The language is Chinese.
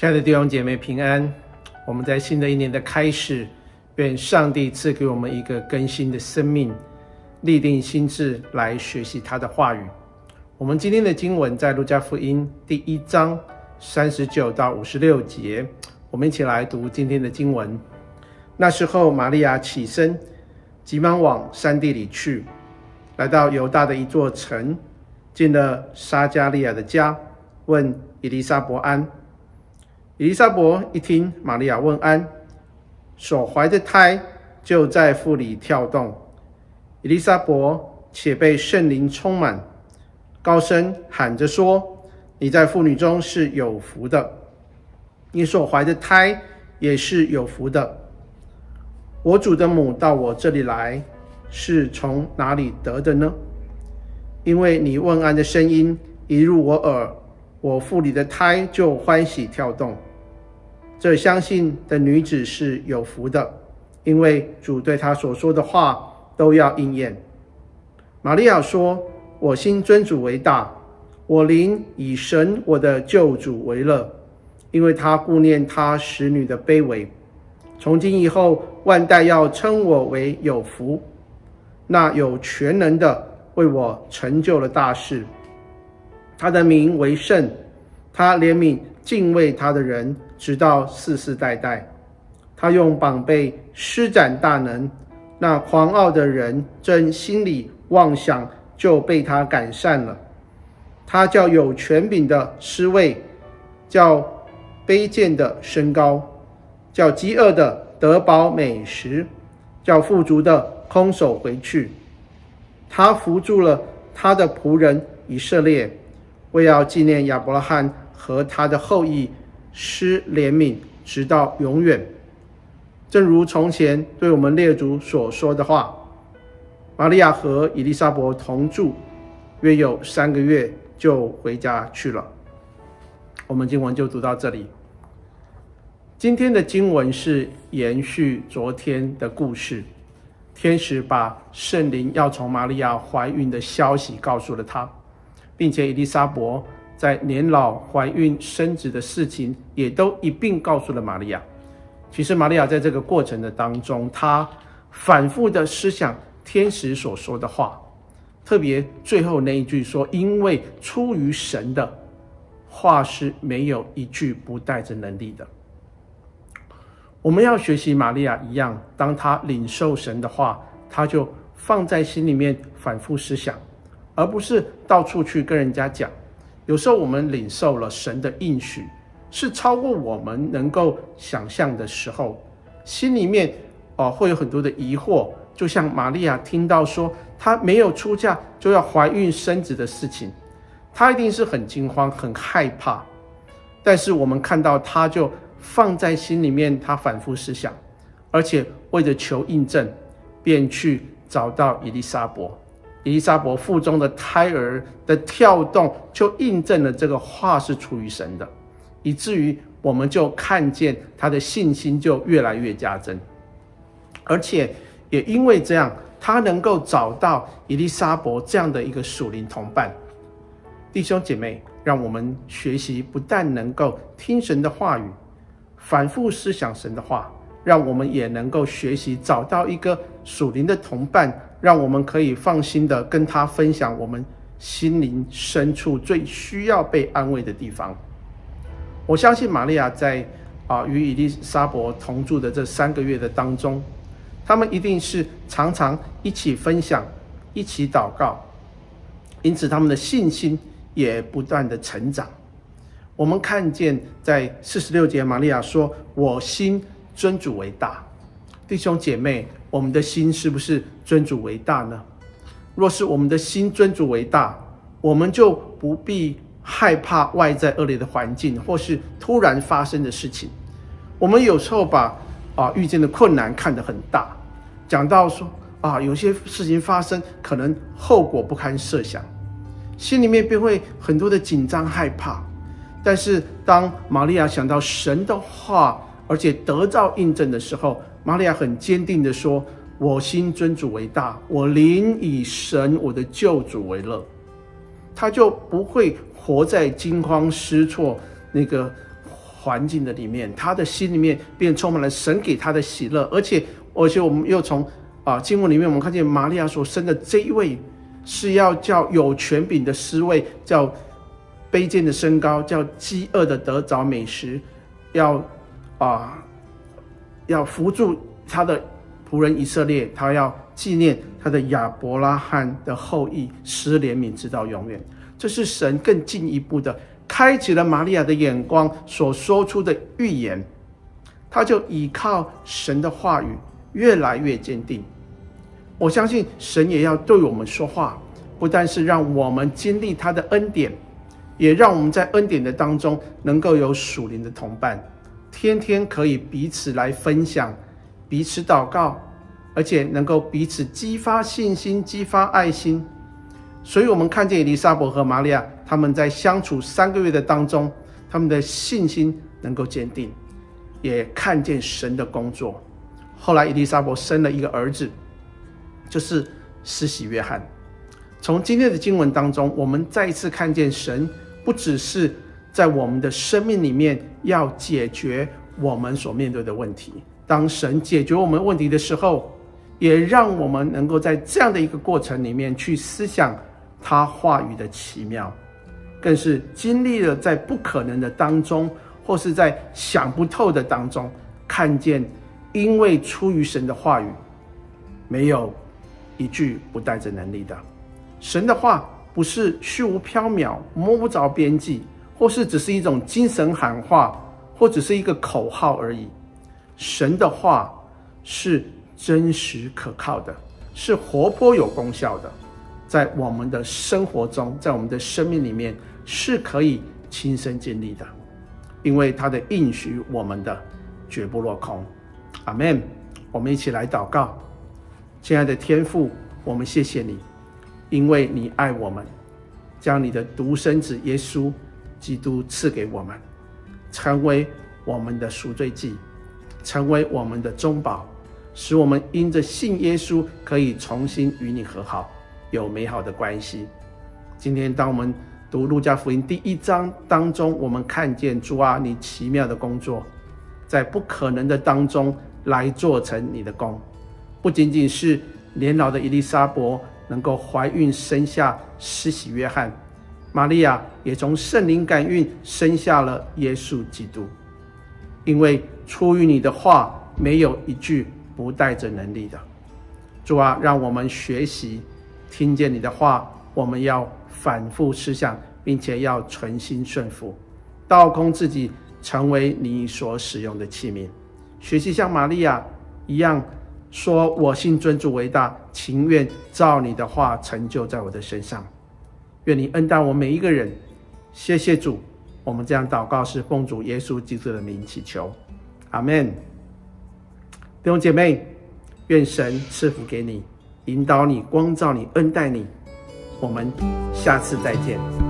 亲爱的弟兄姐妹平安，我们在新的一年的开始，愿上帝赐给我们一个更新的生命，立定心志来学习他的话语。我们今天的经文在路加福音第一章三十九到五十六节，我们一起来读今天的经文。那时候，玛利亚起身，急忙往山地里去，来到犹大的一座城，进了撒迦利亚的家，问以利沙伯安。伊利沙伯一听玛利亚问安，所怀的胎就在腹里跳动。以利沙伯且被圣灵充满，高声喊着说：“你在妇女中是有福的，你所怀的胎也是有福的。我主的母到我这里来，是从哪里得的呢？因为你问安的声音一入我耳，我腹里的胎就欢喜跳动。”这相信的女子是有福的，因为主对她所说的话都要应验。玛利亚说：“我心尊主为大，我灵以神我的救主为乐，因为他顾念他使女的卑微。从今以后，万代要称我为有福。那有全能的为我成就了大事，他的名为圣，他怜悯。”敬畏他的人，直到世世代代。他用膀臂施展大能，那狂傲的人正心里妄想，就被他改善了。他叫有权柄的失位，叫卑贱的升高，叫饥饿的得饱美食，叫富足的空手回去。他扶住了他的仆人以色列，为要纪念亚伯拉罕。和他的后裔施怜悯，直到永远。正如从前对我们列祖所说的话。玛利亚和以利沙伯同住，约有三个月，就回家去了。我们经文就读到这里。今天的经文是延续昨天的故事，天使把圣灵要从玛利亚怀孕的消息告诉了他，并且伊丽莎伯。在年老怀孕生子的事情，也都一并告诉了玛利亚。其实玛利亚在这个过程的当中，她反复的思想天使所说的话，特别最后那一句说：“因为出于神的话是没有一句不带着能力的。”我们要学习玛利亚一样，当她领受神的话，她就放在心里面反复思想，而不是到处去跟人家讲。有时候我们领受了神的应许，是超过我们能够想象的时候，心里面哦会有很多的疑惑。就像玛利亚听到说她没有出嫁就要怀孕生子的事情，她一定是很惊慌、很害怕。但是我们看到她就放在心里面，她反复思想，而且为了求印证，便去找到以利沙伯。伊丽莎伯腹中的胎儿的跳动，就印证了这个话是出于神的，以至于我们就看见他的信心就越来越加增，而且也因为这样，他能够找到伊丽莎伯这样的一个属灵同伴。弟兄姐妹，让我们学习，不但能够听神的话语，反复思想神的话，让我们也能够学习找到一个属灵的同伴。让我们可以放心的跟他分享我们心灵深处最需要被安慰的地方。我相信玛利亚在啊与以利沙伯同住的这三个月的当中，他们一定是常常一起分享、一起祷告，因此他们的信心也不断的成长。我们看见在四十六节，玛利亚说：“我心尊主为大。”弟兄姐妹。我们的心是不是尊主为大呢？若是我们的心尊主为大，我们就不必害怕外在恶劣的环境或是突然发生的事情。我们有时候把啊遇见的困难看得很大，讲到说啊有些事情发生可能后果不堪设想，心里面便会很多的紧张害怕。但是当玛利亚想到神的话，而且得到印证的时候，玛利亚很坚定地说：“我心尊主为大，我灵以神我的救主为乐。”他就不会活在惊慌失措、那个环境的里面，他的心里面便充满了神给他的喜乐，而且，而且我们又从啊经文里面，我们看见玛利亚所生的这一位是要叫有权柄的施喂，叫卑贱的升高，叫饥饿的得着美食，要啊要扶助他的仆人以色列，他要纪念他的亚伯拉罕的后裔，施怜悯直到永远。这是神更进一步的。开启了玛利亚的眼光所说出的预言，他就依靠神的话语越来越坚定。我相信神也要对我们说话，不但是让我们经历他的恩典，也让我们在恩典的当中能够有属灵的同伴，天天可以彼此来分享，彼此祷告，而且能够彼此激发信心、激发爱心。所以，我们看见伊丽莎伯和玛利亚，他们在相处三个月的当中，他们的信心能够坚定，也看见神的工作。后来，伊丽莎伯生了一个儿子，就是施洗约翰。从今天的经文当中，我们再一次看见神不只是在我们的生命里面要解决我们所面对的问题，当神解决我们问题的时候，也让我们能够在这样的一个过程里面去思想。他话语的奇妙，更是经历了在不可能的当中，或是在想不透的当中，看见，因为出于神的话语，没有一句不带着能力的。神的话不是虚无缥缈、摸不着边际，或是只是一种精神喊话，或只是一个口号而已。神的话是真实可靠的，是活泼有功效的。在我们的生活中，在我们的生命里面是可以亲身经历的，因为他的应许我们的绝不落空。阿门。我们一起来祷告，亲爱的天父，我们谢谢你，因为你爱我们，将你的独生子耶稣基督赐给我们，成为我们的赎罪祭，成为我们的中保，使我们因着信耶稣可以重新与你和好。有美好的关系。今天，当我们读路加福音第一章当中，我们看见主啊，你奇妙的工作，在不可能的当中来做成你的工。不仅仅是年老的伊丽莎伯能够怀孕生下施洗约翰，玛利亚也从圣灵感孕生下了耶稣基督。因为出于你的话，没有一句不带着能力的。主啊，让我们学习。听见你的话，我们要反复思想，并且要存心顺服，倒空自己，成为你所使用的器皿。学习像玛利亚一样，说我信尊主为大，情愿照你的话成就在我的身上。愿你恩待我每一个人。谢谢主，我们这样祷告是奉主耶稣基督的名祈求，阿门。弟兄姐妹，愿神赐福给你。引导你，光照你，恩待你。我们下次再见。